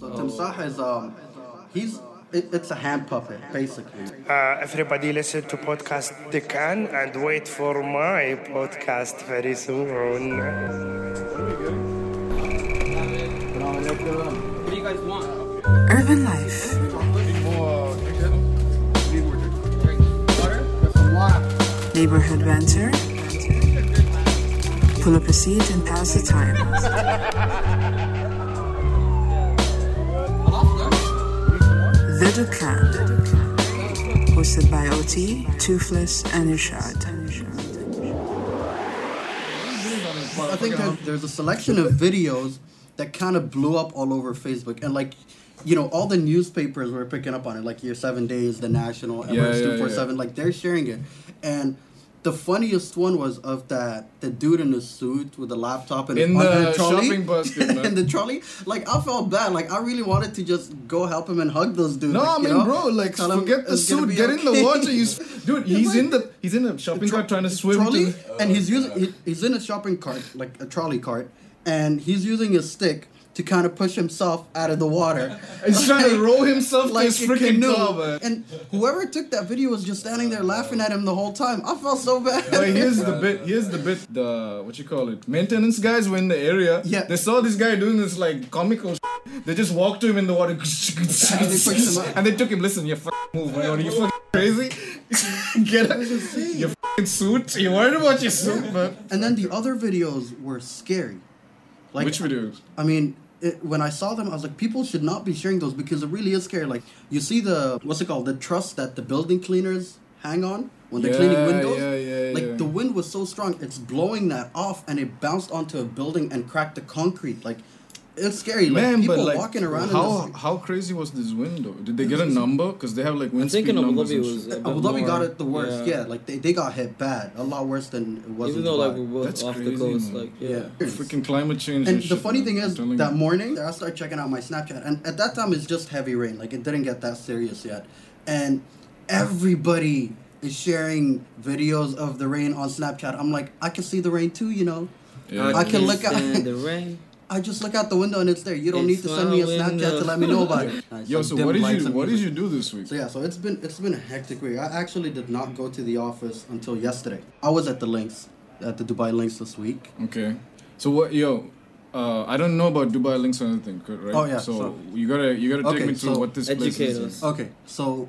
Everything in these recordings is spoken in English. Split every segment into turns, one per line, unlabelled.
So Timsah is um, he's it, it's a hand puppet basically.
Uh, everybody listen to podcast they can and wait for my podcast very soon.
Urban Life. Neighborhood banter. Pull up a seat and pass the time. The Dukkan. Hosted by OT, Toothless, and Irshad.
I think that there's a selection of videos that kind of blew up all over Facebook and like. You know, all the newspapers were picking up on it, like Your Seven Days, The National,
Yeah,
Emirates
yeah,
Two Four Seven. Like they're sharing it, and the funniest one was of that the dude in the suit with the laptop and
In the
trolley.
shopping basket,
in the trolley. Like I felt bad. Like I really wanted to just go help him and hug those dudes.
No,
like,
I mean,
know?
bro, like
Tell him
forget the suit, get in the water. You, dude, he's in the he's in a shopping cart trying to swim.
trolley,
To,
and he's using he, he's in a shopping cart like a trolley cart, and he's using his stick to kind of push himself out of the water.
he's trying to roll himself
like
his freaking
canoe.
car.
And whoever took that video was just standing there laughing at him the whole time. I felt so bad.
But here's the bit. Here's the bit. The what you call it? Maintenance guys were in the area.
Yeah.
They saw this guy doing this like comical. Shit. They just walked to him in the water. and,
they him
and they took him. Listen, you fucking move, man. Are you fucking crazy? Get out. Your fucking suit. You worried about your suit, man?
And then the other videos were scary. Like
Which videos?
I mean, it, when I saw them, I was like, people should not be sharing those because it really is scary. Like, you see the what's it called, the truss that the building cleaners hang on when they're cleaning windows.
yeah, yeah,
like
yeah.
the wind was so strong, it's blowing that off, and it bounced onto a building and cracked the concrete. Like, it's scary. Like
Man,
people
but like,
walking around.
how
this,
how crazy was this window? Did they get a number? Because they have like
I'm
wind speed
thinking Abu
numbers.
Dhabi was. a
Abu Dhabi got it the worst. Yeah, like they, they got hit bad, a lot worse than it was.
Even
in
though like we're both
That's
off the coast,
man.
like yeah.
Yeah.
Freaking climate change.
And
And,
the
shit,
funny
man.
thing is, that morning, I started checking out my Snapchat, and at that time, it's just heavy rain. Like, it didn't get that serious yet. And everybody is sharing videos of the rain on Snapchat. I'm like, I can see the rain too, you know?
Yeah.
I can look at-
the rain.
I just look out the window and it's there. You don't need to send me a Snapchat
window.
to let me know about it. Nice.
Yo, so what did you what did you do this week?
So yeah, so it's been it's been a hectic week. I actually did not go to the office until yesterday. I was at the Lynx, at the Dubai Lynx this week.
Okay. So what, yo? Uh, I don't know about Dubai Lynx or anything, co- right?
Oh, yeah,
So,
so-
you gotta you gotta take
Okay,
me through
so
what this place
educate
is.
Okay, so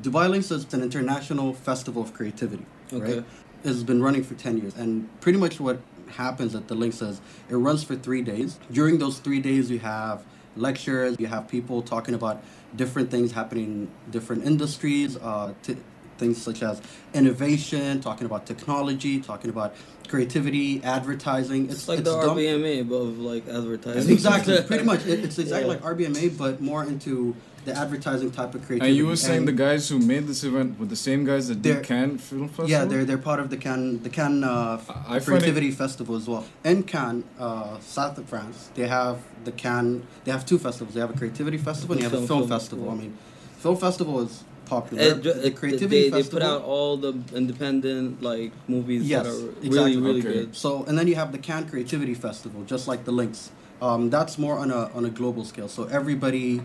Dubai Lynx is an international festival of creativity.
Okay.
Right? It's been running for 10 years. And pretty much what happens that the link says it runs for three days. During those three days, you have lectures, you have people talking about different things happening in different industries, uh, t- things such as innovation, talking about technology, talking about creativity, advertising.
It's like the
dumb-
RBMA, but of like advertising.
Exactly, pretty much. It, it's exactly
Yeah.
like RBMA, but more into the advertising type of creativity.
And you were saying
And-
the guys who made this event were the same guys that
They're-
did Cannes Film Festival.
Yeah, they're they're part of the Cannes the Cannes uh, f-
I- I find
Creativity Festival as well. In Cannes, uh, south of France, they have the Cannes. They have two festivals. They have a creativity festival and they have a
Film-
film
film,
festival.
yeah.
I mean, film festival is popular.
It, ju-
the creativity
they, they
festival.
put out all the independent like movies
Yes,
that are really
exactly.
really
Okay.
good.
So and then you have the Cannes Creativity Festival, just like the Lynx. Um, that's more on a on a global scale. So everybody,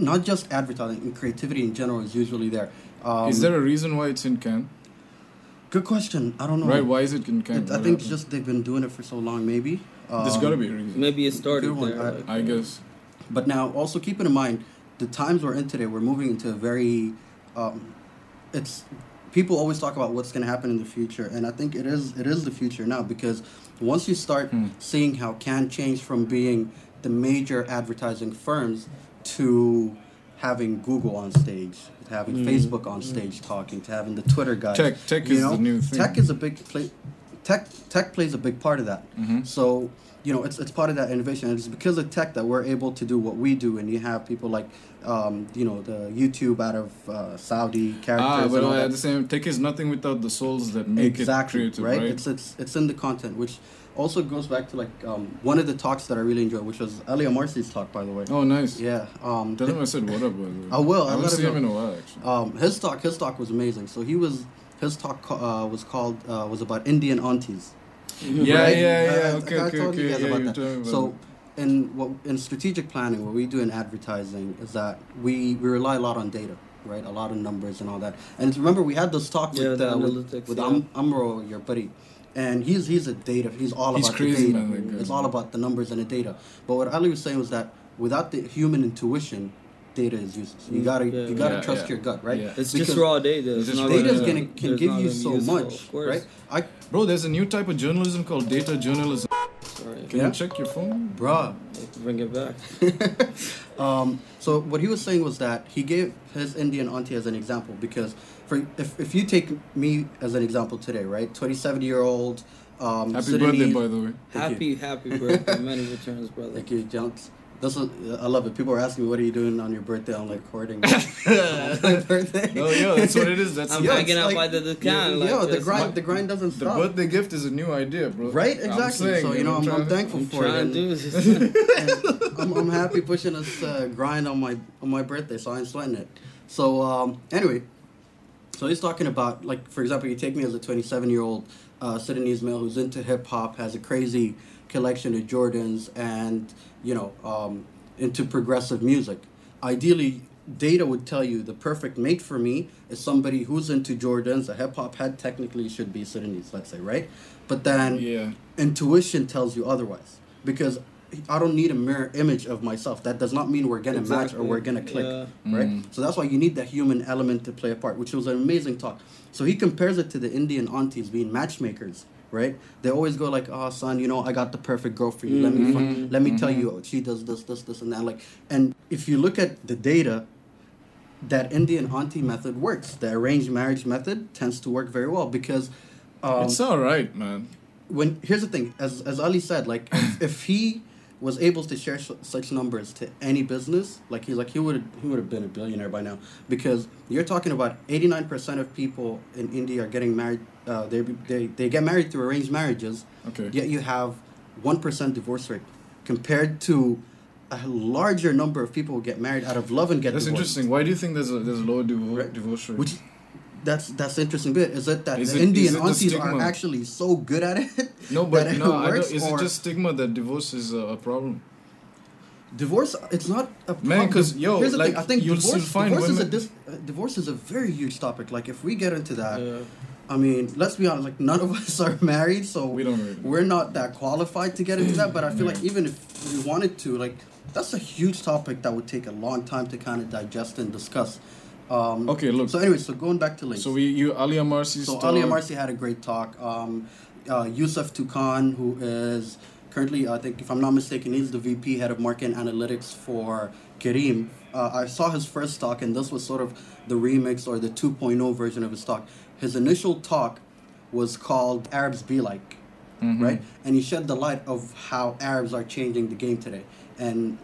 not just advertising, and creativity in general is usually there. Um,
is there a reason why it's in Cannes?
good question? I don't know.
Right? Why is it in Cannes?
It, I
What
think
happened?
just they've been doing it for so long, maybe.
there's
Um,
gotta be a reason.
Maybe it started
Good one.
there.
I-
like,
I guess.
But now, also keeping in mind, the times we're in today, we're moving into a very, um, it's people always talk about what's going to happen in the future, and I think it is it is the future now because once you start
Hmm.
seeing how can change from being the major advertising firms to having Google on stage, to having
Hmm.
Facebook on stage talking, to having the Twitter guys.
Tech- tech
you
is the new thing.
Tech is a big play. Tech tech plays a big part of that.
Mhm.
So you know, it's it's part of that innovation, and it's because of tech that we're able to do what we do. And you have people like, um, you know, the YouTube out of uh, Saudi characters.
Ah, but at
that.
the same, tech is nothing without the souls that make
exactly
it creative,
right?
right?
It's it's it's in the content, which also goes back to like um, one of the talks that I really enjoyed, which was Ali Amarsy's talk, by the way.
oh, nice.
Yeah. Um,
Tell him I said what up, by the way.
I will,
I
I'll
haven't
him
seen him in a while, actually.
um, his talk his talk was amazing. So he was his talk uh, was called uh, was about Indian aunties.
yeah,
right?
yeah,
I-
yeah.
I-
okay,
I
okay,
told you
okay.
guys
Yeah,
about that.
about
So
it.
in what in strategic planning, what we do in advertising is that we we rely a lot on data, right? A lot of numbers and all that. And remember, we had this talk
Yeah,
with
the
uh, with, with
yeah.
Am- Amro, your buddy. And he's he's a data. He's all
He's
about
crazy,
the data.
man, that guy.
It's all about the numbers and the data. But what Ali was saying was that without the human intuition, data is useless. You mm. gotta
Yeah.
you gotta
Yeah,
trust
yeah.
your gut, right?
Yeah.
It's
Because
just raw data. It's
just
not
raw
Data is
gonna-
gonna can give you so
useful,
much, right? I
Bro, there's a new type of journalism called data journalism.
Sorry.
Can
Yeah.
you check your phone?
bruh.
Bring it back.
Um, so what he was saying was that he gave his Indian auntie as an example because for if, if you take me as an example today, right, twenty seven year old, um,
Happy
Sudanese-
birthday, by the way.
Thank
happy, happy birthday. Many returns, brother.
Thank you, Jones. This is, I love it. People are asking me, "What are you doing on your birthday?" I'm like recording my birthday.
No, yo, that's what it is. That's
I'm
Yo,
hanging
it's
out
like-
by the Dukkan.
Yo,
like,
the
that's
grind,
my-
the grind doesn't
the
stop.
birthday gift is a new idea, bro.
Right,
I'm
exactly.
saying,
so you know, I'm, I'm
trying to-
thankful
I'm
for it.
trying to
and- I'm, I'm happy pushing this uh, grind on my on my birthday, so I'm sweating it. So um, anyway, so he's talking about like for example, you take me as a 27 year old uh, Sudanese male who's into hip hop, has a crazy collection of Jordans, and you know um, into progressive music. Ideally, data would tell you the perfect mate for me is somebody who's into Jordans. A hip hop head technically should be Sudanese, let's say, right? But then
Yeah.
intuition tells you otherwise because I don't need a mirror image of myself. That does not mean we're gonna match or we're gonna click,
Yeah.
right?
Mm.
So that's why you need that human element to play a part, which was an amazing talk. So he compares it to the Indian aunties being matchmakers, right? They always go like, "Oh, son, you know, I got the perfect girl for you. Let me, fi- let me tell you, she does this, this, this, and that." Like, and if you look at the data, that Indian auntie method works. The arranged marriage method tends to work very well because. Um,
it's all right, man.
when here's the thing as as ali said like if, if he was able to share su- such numbers to any business like he's like he would he would have been a billionaire by now because you're talking about 89% of people in india are getting married uh, they, they they get married through arranged marriages
Okay.
yet you have 1% divorce rate compared to a larger number of people who get married out of love and get
That's
divorced.
interesting. Why do you think there's a there's a lower divo-
Right.
divorce rate?
Which that's that's the interesting bit. Is it that
Is
the
it-
Indian
it the
aunties are actually so good at it?
no,
that
but
it
no, I
works,
is
or
it just stigma that divorce is a, problem?
divorce? It's not a
Man, 'cause,
problem.
yo,
here's the
like,
thing. I think divorce,
find
divorce is a dis, uh, divorce is a very huge topic. Like if we get into that,
Yeah.
I mean, let's be honest. Like none of us are married, so
we don't. Really
we're not that qualified to get into that. But I feel
Yeah.
like even if we wanted to, like that's a huge topic that would take a long time to kind of digest and discuss. Um,
Okay, look.
So anyway, so going back to Lynx.
So we you Ali Amarsy.
So Ali Amarsy had a great talk. Um, uh, Yousef Touqan, who is currently, I think, if I'm not mistaken, he's the VP head of market analytics for Careem. Uh, I saw his first talk, and this was sort of the remix or the 2.0 version of his talk. His initial talk was called Arabs Be Like, right? And he shed the light of how Arabs are changing the game today. And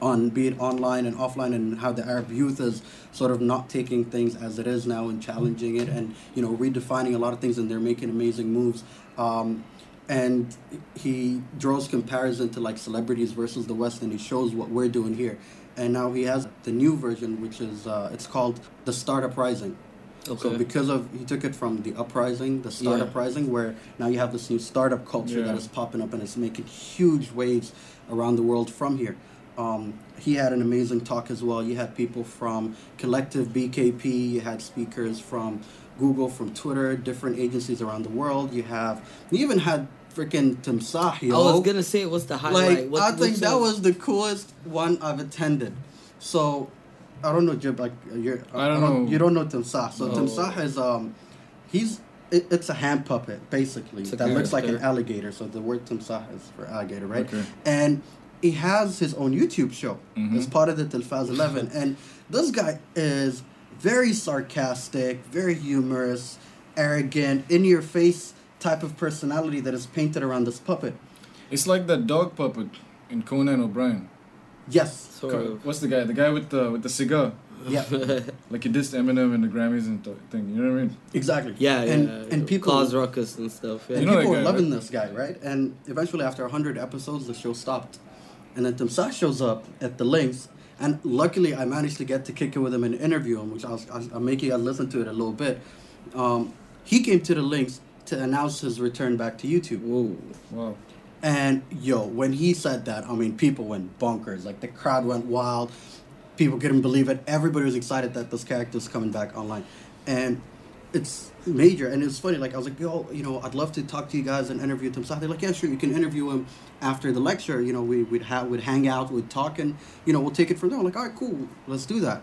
on be it online and offline and how the Arab youth is sort of not taking things as it is now and challenging it and you know redefining a lot of things and they're making amazing moves um, and he draws comparison to like celebrities versus the West and he shows what we're doing here and now he has the new version which is uh, it's called the Startup Rising
Okay.
so because of he took it from the uprising, the startup
Yeah.
rising, where now you have this new startup culture
Yeah.
that is popping up and it's making huge waves around the world from here. Um, he had an amazing talk as well. You had people from Collective BKP, you had speakers from Google, from Twitter, different agencies around the world. You have you even had freaking Timsah, yo.
I was gonna say, what's the highlight?
Like
What-
I think
which
that was the coolest one I've attended. So I don't know, Jib. Like you're,
I don't know.
You don't know Timsah. So
No.
Timsah is um, he's it, it's a hand puppet basically
It's a
that looks like an alligator. So the word Timsah is for alligator, right?
Okay.
And he has his own YouTube show
Mhm.
as part of the Telfaz 11. and this guy is very sarcastic, very humorous, arrogant, in your face type of personality that is painted around this puppet.
It's like that dog puppet in Conan O'Brien.
Yes.
Sort
Co-
of.
What's the guy? The guy with the with the cigar.
Yeah.
Like he dissed Eminem in the Grammys and th- thing. You know what I mean?
Exactly.
yeah, yeah.
And
yeah.
and people
cause ruckus and stuff. Yeah.
and
You know
people
that
were loving
right?
this guy, right? And eventually, after hundred episodes, the show stopped, and then Timsah shows up at the Lynx. And luckily, I managed to get to kick it with him and interview him, which I was, I I'm making listen to it a little bit. Um, he came to the Lynx to announce his return back to YouTube.
Whoa.
Wow.
And yo, when he said that, I mean, people went bonkers. Like the crowd went wild. People couldn't believe it. Everybody was excited that this character character's coming back online, and it's major. And it's funny. Like I was like, yo, you know, I'd love to talk to you guys and interview them. So they're like, yeah, sure, you can interview him after the lecture. You know, we would have would hang out, we'd talk, and you know, we'll take it from there. I'm like, all right, cool, let's do that.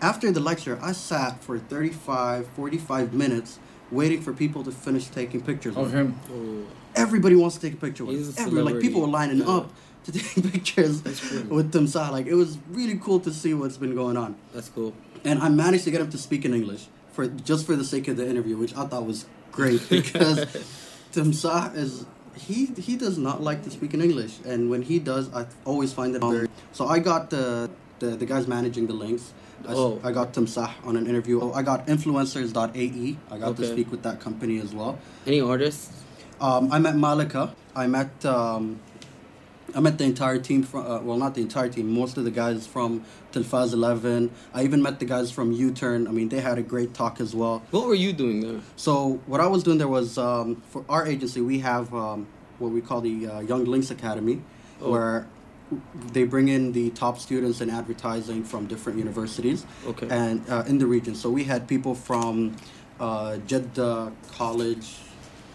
After the lecture, I sat for 35, 45 minutes waiting for people to finish taking pictures
Of him.
Oh,
everybody wants to take a picture with him. Like people were lining
celebrity.
up to take pictures with. So like it was really cool to see what's been going on.
that's cool.
And I managed to get him to speak in English for just for the sake of the interview, which I thought was great because Timsah is he he does not like to speak in English, and when he does, I always find it very. So I got the the, the guys managing the Lynx. I,
Oh.
I got Timsah on an interview. Oh, I got influencers.ae. I got to speak with that company as well.
Any artists?
Um, I met Malika. I met um, I met the entire team from uh, well, not the entire team. Most of the guys from Telfaz Eleven. I even met the guys from U Turn. I mean, they had a great talk as well.
What were you doing there?
So what I was doing there was um, for our agency, we have um, what we call the uh, Young Lynx Academy,
Oh.
where they bring in the top students in advertising from different universities
Okay.
and uh, in the region. So we had people from uh, Jeddah College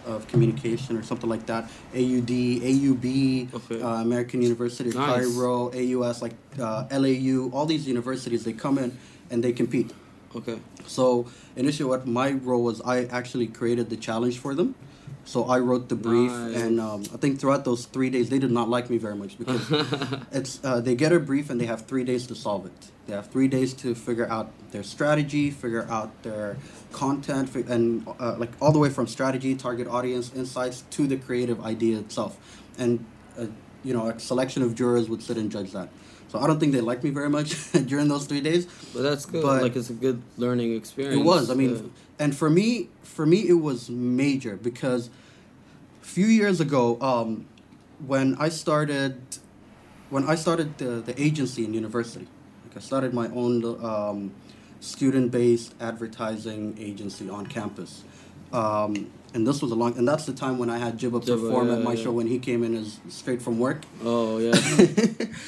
of Communication or something like that, AUD, AUB,
Okay.
uh, American University of
Nice.
Cairo, AUS, like uh, LAU, all these universities, they come in and they compete.
Okay.
So initially, what my role was, I actually created the challenge for them. So I wrote the brief,
Nice.
and um, I think throughout those three days, they did not like me very much because it's uh, they get a brief and they have three days to solve it. They have three days to figure out their strategy, figure out their content, and uh, like all the way from strategy, target audience, insights to the creative idea itself. And uh, you know, a selection of jurors would sit and judge that. So I don't think they liked me very much during those three days.
But that's good.
But-
like it's a good learning experience.
It was. I mean,
Yeah.
and for me, for me, it was major because a few years ago, um, when I started, when I started the, the agency in university, like I started my own um, student-based advertising agency on campus. Um, and this was a long, and that's the time when I had Jibba
Jibba,
perform
yeah,
at my
yeah.
show when he came in as straight from work.
oh yeah.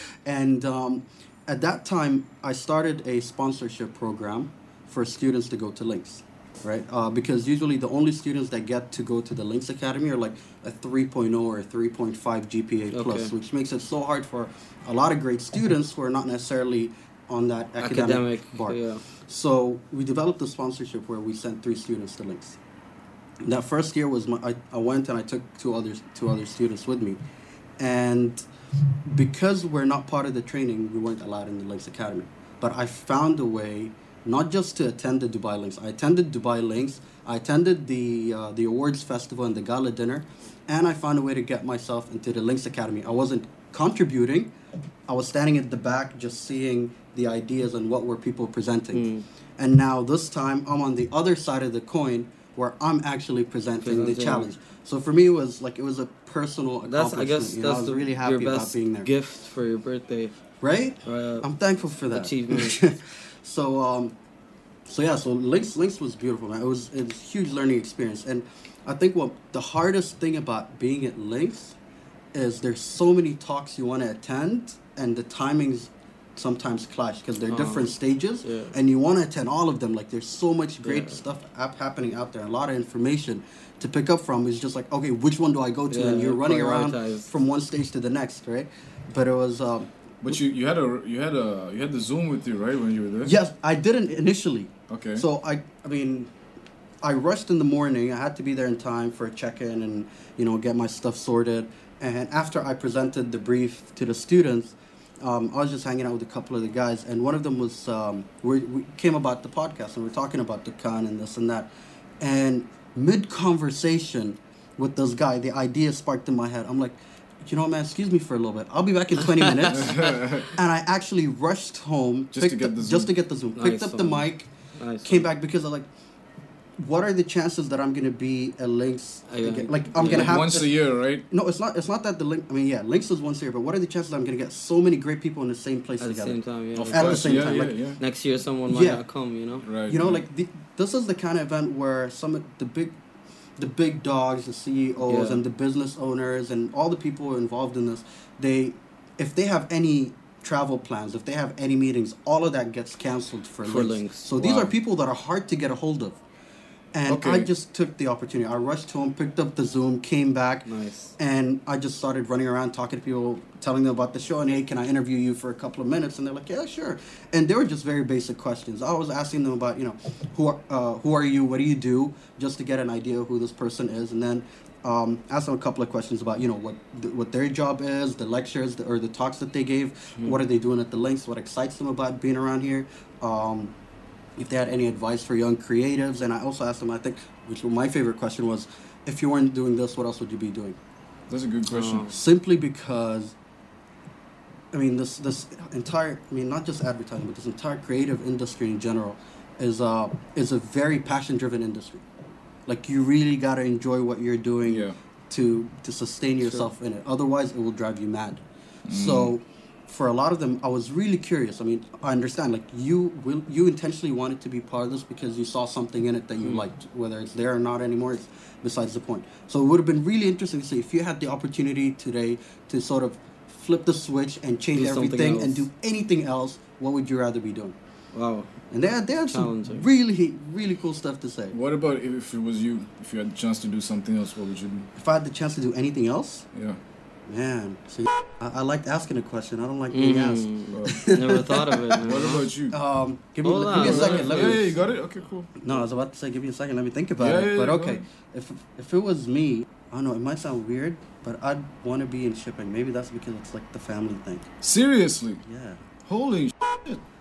and um, at that time, I started a sponsorship program for students to go to Lynx, right? Uh, because usually the only students that get to go to the Lynx Academy are like a 3.0 or 3.5 GPA plus,
Okay.
which makes it so hard for a lot of great students who are not necessarily on that academic,
Academic.
bar.
Yeah.
So we developed a sponsorship where we sent three students to Lynx. That first year was my I, I went and I took two others two other students with me, and because we're not part of the training, we weren't allowed in the Lynx Academy. But I found a way not just to attend the Dubai Lynx. I attended Dubai Lynx. I attended the uh, the awards festival and the gala dinner, and I found a way to get myself into the Lynx Academy. I wasn't contributing. I was standing at the back, just seeing the ideas and what were people presenting.
Mm.
And now this time, I'm on the other side of the coin, where I'm actually presenting the challenge. So for me, it was like it was a personal
That's I
accomplishment.
guess
you know,
that's
I was
the,
really
your
happy about
best
being there.
gift for your birthday.
Right?
Uh,
I'm thankful for that
achievement.
so um, so yeah, so Lynx Lynx was beautiful, man. It was it was a huge learning experience, and I think what the hardest thing about being at Lynx is there's so many talks you want to attend, and the timings sometimes clash because they're
Oh,
different stages,
yeah.
and you want to attend all of them. Like there's so much great
Yeah.
stuff ap- happening out there, a lot of information to pick up from. It's just like okay, which one do I go to?
Yeah,
and you're running around from one stage to the next, right? But it was. Um,
But you, you had a you had a you had the Zoom with you right when you were there.
Yes, I didn't initially.
Okay.
So I, I mean, I rushed in the morning. I had to be there in time for a check-in and you know get my stuff sorted. And after I presented the brief to the students, um, I was just hanging out with a couple of the guys, and one of them was um, we we came about the podcast and we are talking about Dukkan and this and that, and mid conversation with this guy, the idea sparked in my head. I'm like. You know, man. Excuse me for a little bit. I'll be back in 20 minutes. and I actually rushed home
Just to get
up-
the Zoom.
just to get the Zoom. Picked
Nice
up the mic,
nice.
came back because I'm like, what are the chances that I'm gonna be a Lynx?
I- I-
like I'm
yeah.
gonna
Like
have
once a year, right?
No, it's not. It's not that the link. I mean, yeah, Lynx is once a year, but what are the chances I'm gonna get so many great people in the same place
At the same time, yeah.
Of
At the
course,
same
yeah,
time,
yeah,
like-
yeah.
Next year, someone might
Yeah.
not come. You know.
Right.
You know,
right.
like the, this is the kind of event where some of the big, the big dogs, the CEOs,
Yeah.
and the business owners, and all the people involved in this, they, if they have any travel plans, if they have any meetings, all of that gets canceled for,
For
Lynx.
Lynx.
So these are people that are hard to get a hold of. And
Okay.
I just took the opportunity. I rushed home, picked up the Zoom, came back,
Nice.
and I just started running around talking to people, telling them about the show, and hey, can I interview you for a couple of minutes? And they're like, yeah, sure. And they were just very basic questions. I was asking them about, you know, who are uh, who are you? What do you do? Just to get an idea of who this person is, and then um, ask them a couple of questions about, you know, what th- what their job is, the lectures the, or the talks that they gave, what are they doing at the Lynx, what excites them about being around here. Um, if they had any advice for young creatives, and I also asked them, I think, which was my favorite question was, if you weren't doing this, what else would you be doing?
That's a good question.
Oh.
simply because I mean this this entire I mean not just advertising but this entire creative industry in general is uh is a very passion driven industry. Like you really gotta enjoy what you're doing
Yeah.
to to sustain yourself in it. Otherwise it will drive you mad. So for a lot of them I was really curious. I mean I understand like you will you intentionally wanted to be part of this because you saw something in it that you liked. Whether it's there or not anymore it's besides the point. So it would have been really interesting to see if you had the opportunity today to sort of flip the switch and change
Do
everything and do anything else, what would you rather be doing?
Wow.
And they had, they had some really, really cool stuff to say.
What about if it was you? If you had the chance to do something else, what would you do?
If I had the chance to do anything else,
Yeah.
Man, see, I, I liked asking a question. I don't like being asked.
Mm, never thought of it. man.
What about you?
Um, give me,
Hold
give me a
on,
second.
let
Let
yeah,
me,
yeah, you got it. Okay, cool.
No, I was about to say, give me a second. Let me think about
Yeah,
it.
yeah,
but
yeah,
okay,
go
if if it was me, I don't know. It might sound weird, but I'd want to be in shipping. Maybe that's because it's like the family thing.
Seriously.
Yeah.
Holy.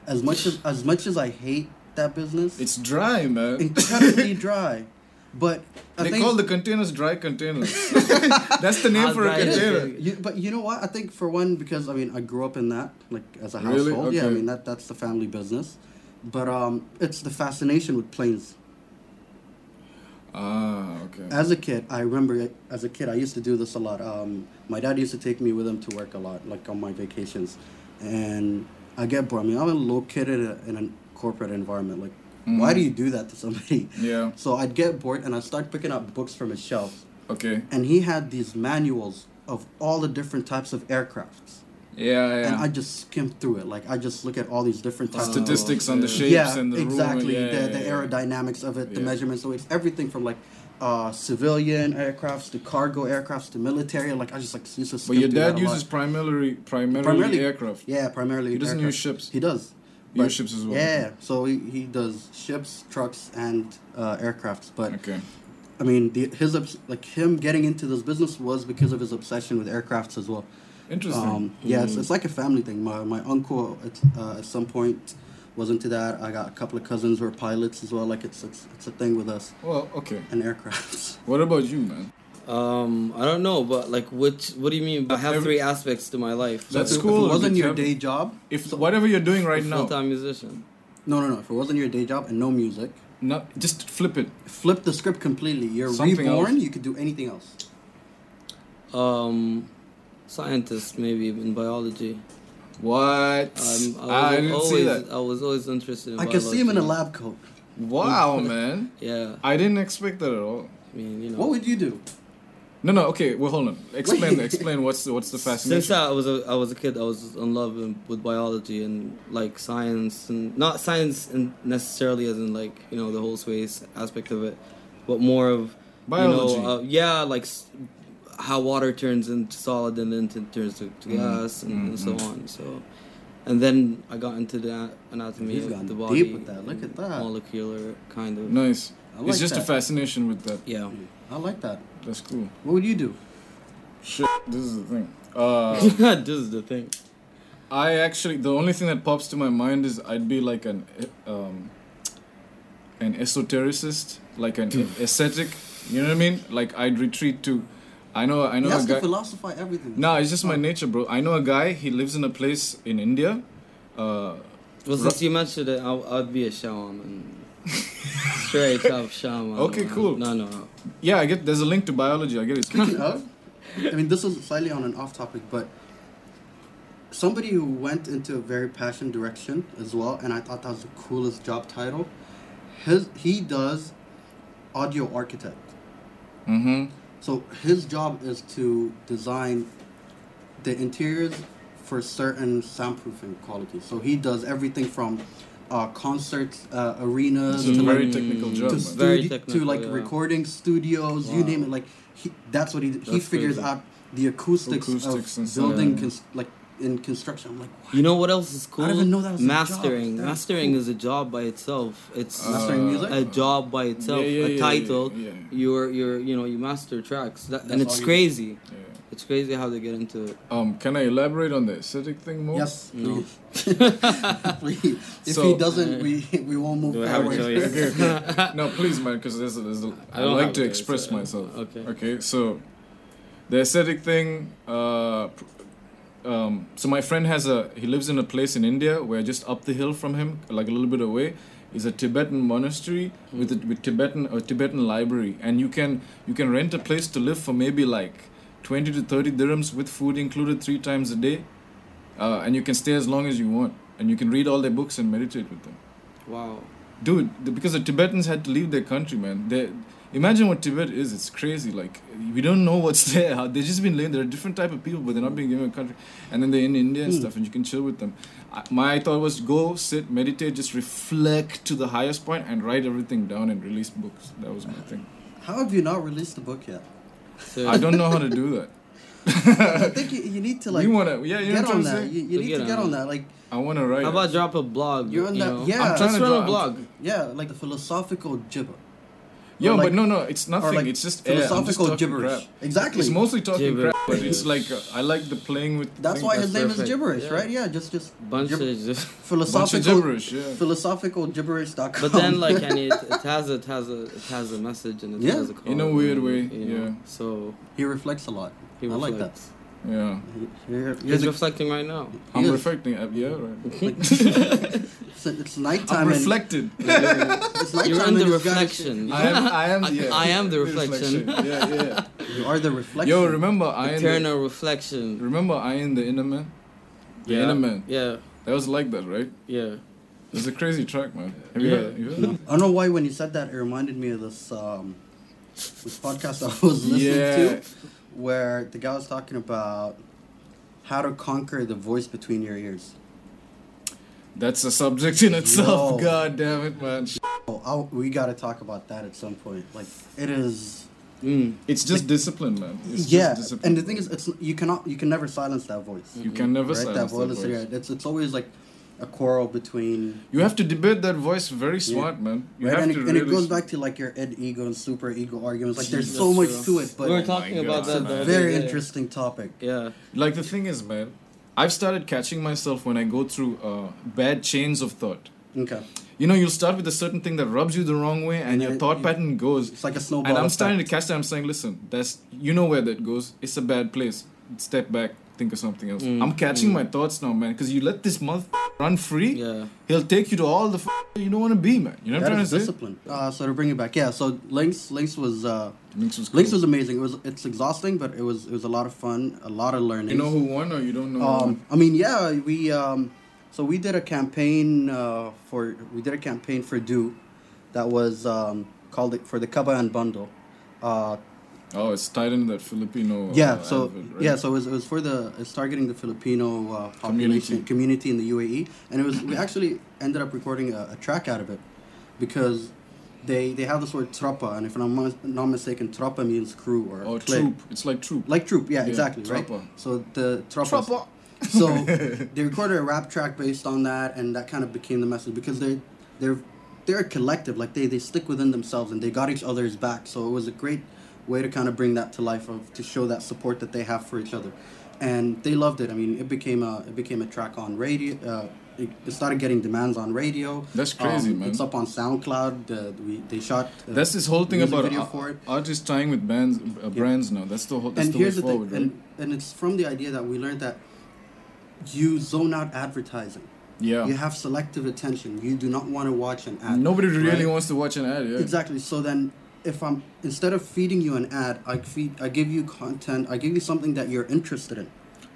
As much as as much as I hate that business,
It's dry, man.
incredibly dry. But I
they
think
call the containers dry containers. That's the name
How's
for a container.
You, but you know what? I think for one, because I mean, I grew up in that, like as a
Really?
household. Yeah, I mean that that's the family business. But um, it's the fascination with planes.
Ah, okay.
As a kid, I remember as a kid, I used to do this a lot. Um, my dad used to take me with him to work a lot, like on my vacations, and I get bored. I mean, I'm located in a, in a corporate environment. Like, why do you do that to somebody?
Yeah.
So I'd get bored, and I'd start picking up books from his shelf,
Okay.
and he had these manuals of all the different types of aircrafts.
Yeah, yeah.
and I just skim through it. Like I just look at all these different types. of
Statistics on the
yeah.
shapes
yeah,
and the
exactly.
room. Yeah,
the
yeah,
the aerodynamics of it, the measurements. So it's everything from like uh, civilian aircrafts to cargo aircrafts to military. Like I just like used to.
But your dad
a
uses
lot.
primarily, primarily
Primarily-
aircraft.
Yeah, primarily.
He doesn't
aircraft.
use ships.
He does. But-
ships as well.
Yeah, so he, he does ships, trucks, and uh, aircrafts. But
Okay.
I mean, the, his like him getting into this business was because of his obsession with aircrafts as well.
Interesting.
Um, yeah, it's, it's like a family thing. My my uncle at, uh, at some point was into that. I got a couple of cousins who are pilots as well. Like it's it's, it's a thing with us
well, okay.
and aircrafts.
What about you, man?
Um, I don't know, but like, which? What do you mean? I have
Every-
three aspects to my life.
That's
if,
cool.
If it wasn't your day job,
If whatever you're doing right now,
Full time musician.
no, no, no. If it wasn't your day job and no music,
not just flip it.
flip the script completely. You're
Something
reborn.
else.
You could do anything else.
Um, scientist maybe in biology.
What?
Um, I, was
I didn't
always,
see that.
I was always interested in.
I can see him in a lab coat.
Wow, man.
Yeah,
I didn't expect that at all.
I mean, you know.
What would you do?
No, no. Okay, well, hold on. Explain. Explain. What's the, what's the fascination?
Since I was a I was a kid, I was in love with biology and like science and not science in necessarily as in like you know the whole space aspect of it, but more of
Biology.
You know, uh, yeah, like s- how water turns into solid and then t- turns to, to gas and, and so on. So, and then I got into the anatomy
He's
of
gotten
the body.
deep with that. Look at that.
Molecular kind of.
Nice.
I like
it's just a fascination with that.
Yeah.
I like that.
That's cool.
What would you do?
Shit. This is the thing. Uh,
this is the thing.
I actually the only thing that pops to my mind is I'd be like an um, an esotericist, like an ascetic. You know what I mean? Like I'd retreat to. I know. I know
He
a
has to
guy.
philosophize everything.
No, it's just my nature, bro. I know a guy. He lives in a place in India. Uh,
Well, since you mentioned it, I'll, I'd be a shaman. Straight up shaman.
Okay,
man.
cool.
No, no, no.
yeah, I get. There's a link to biology. I get it.
Speaking of, I mean, this is slightly on an off topic, but somebody who went into a very passion direction as well, and I thought that was the coolest job title. His he does audio architect.
Mm-hmm.
So his job is to design the interiors for certain soundproofing qualities. So he does everything from uh, concerts, uh, arenas,
It's
to
very
like,
technical job.
to, studi-
Very
to like
yeah.
recording studios, you name it. Like he, that's what he he figures
crazy.
out the acoustics,
Acoustics
of building,
Yeah.
cons- like in construction. I'm like, wow.
You know what else is cool?
I didn't even know that was a job.
Mastering. Mastering
cool.
is a job by itself. It's
Mastering music?
a job by itself.
Yeah, yeah,
a title.
yeah, yeah.
You're you're you know you master tracks, that, and it's
all you-
crazy.
Yeah.
It's crazy how they get into it.
Um, can I elaborate on the ascetic thing more?
Yes,
No.
please. Please. If
So-
he doesn't, we we won't move
Do I have a
forward.
Okay, okay. no, please, man, because there's a, there's a, I,
I don't
like to
a
express
choice, uh,
myself.
okay.
Okay. So, the ascetic thing. Uh, um, so my friend has a. He lives in a place in India where just up the hill from him, like a little bit away, is a Tibetan monastery with a, with Tibetan a Tibetan library, and you can you can rent a place to live for maybe like twenty to thirty dirhams with food included three times a day, uh, and you can stay as long as you want, and you can read all their books and meditate with them.
Wow.
dude the, because the tibetans had to leave their country man. They imagine what tibet is. It's crazy. Like we don't know what's there. How they've just been living they're a different type of people but they're not being given a country. And then they're in india and stuff and you can chill with them. I, my thought was go sit meditate just reflect to the highest point and write everything down and release books. That was my thing.
How have you not released the book yet?
So,
i don't know how to do that
I think you, you need to like
you wanna yeah you know
get
what
on
i'm
that.
saying
You, you need
get
to get on
it.
that. Like
i want to write
how about drop a blog?
You're on
you
that-
know?
yeah. I'm
Let's
trying to
run a
drop-
blog.
yeah, like the philosophical gibber.
yo
like-
but no no it's nothing
like
it's just air. I'm just
philosophical
talking
gibberish.
crap.
Exactly.
it's mostly talking
Gibberish.
Crap but it's like uh, i like the playing with
That's why
That's
his name
perfect.
is gibberish,
Yeah.
right? Yeah, just just
Bunch
gib-
of just.
bunch of
philosophical
gibberish yeah
philosophical gibberish.com.
But then, like, and it, it has a, it has a, it has a message and it
Yeah.
has a call.
In a weird
and,
way,
you know,
yeah.
So
he reflects a lot.
he
I like that.
Reflects.
yeah
He- he-
He's
he's
reflecting right now.
I'm
He
reflecting. uh, Yeah, right.
it's, it's nighttime.
I'm reflected.
It's nighttime
You're in the
and this guy-
reflection.
I am. I am.
I-
Yeah,
I am the reflection.
Yeah, yeah.
You are the reflection.
Yo, remember I am. The,
Eternal reflection.
remember I am the inner man. The
Yeah.
inner man.
Yeah,
That was like that, right?
yeah.
It's a crazy track, man. Have you
Yeah.
heard? You heard?
I don't know why when you said that it reminded me of this um this podcast I was listening
Yeah.
to where the guy was talking about how to conquer the voice between your ears.
That's a subject in itself.
Yo.
God damn it, man.
Oh, I'll, we got to talk about that at some point. Like it is
Mm.
It's just discipline, man. It's
yeah,
just discipline.
and the thing is it's you cannot you can never silence that voice.
you can never
right? That
silence that
voice,
voice.
it's it's always like a quarrel between
You have to debate that voice very smart, man. You
right?
have
and,
to
it, and
really
it goes back to like your ed ego and super ego arguments. Like there's so much
true.
to it, but
we were
Oh
talking
my
about
God,
that.
it's
the
a very
day.
interesting topic.
Yeah.
Like the thing is, man, I've started catching myself when I go through uh, bad chains of thought.
Okay,
You know, you'll start with a certain thing that rubs you the wrong way, and,
And
your
then
thought
you-
pattern goes.
it's like a snowball.
And I'm
effect.
starting to catch that. I'm saying, listen, that's you know where that goes. It's a bad place. Step back, think of something else.
Mm,
I'm catching
mm.
my thoughts now, man, because you let this month run free.
Yeah.
He'll take you to all the f- you don't want to be, man. You know what I'm
is
trying to say?
discipline. Uh, so to bring it back, yeah. So Lynx, Lynx was uh,
Lynx was, Lynx
was amazing. It was it's exhausting, but it was it was a lot of fun, a lot of learning.
You know who won, or you don't know?
Um,
won?
I mean, yeah, we um, so we did a campaign uh, for we did a campaign for du, that was um, called it for the Kabayan bundle. Uh,
Oh, it's tied into that Filipino.
yeah,
uh,
so
advert, right?
yeah, so it was, it was for the it's targeting the Filipino uh,
Community.
population community in the UAE, and it was we actually ended up recording a, a track out of it because they they have this word tropa, and if I'm not not mistaken, tropa means crew or
Oh, troop. It's like troop.
like troop, yeah,
Yeah,
exactly, right. So the tropa.
Tropa.
So they recorded a rap track based on that, and that kind of became the message because they they're they're a collective, like they they stick within themselves and they got each other's back. So it was a great way to kind of bring that to life of to show that support that they have for each other, and they loved it. I mean, it became a it became a track on radio. Uh, it, it started getting demands on radio.
That's crazy,
Um,
man.
It's up on SoundCloud. Uh, we they shot. Uh,
That's this whole thing about
video
ar- artists tying with bands, uh, brands now. That's the whole. That's
and
the
here's
way
the
forward,
thing,
right?
and, and it's from the idea that we learned that you zone out advertising.
yeah.
You have selective attention. You do not want to watch an ad.
Nobody really
right?
wants to watch an ad. Yeah.
Exactly. So then, if I'm instead of feeding you an ad, I feed, I give you content. I give you something that you're interested in.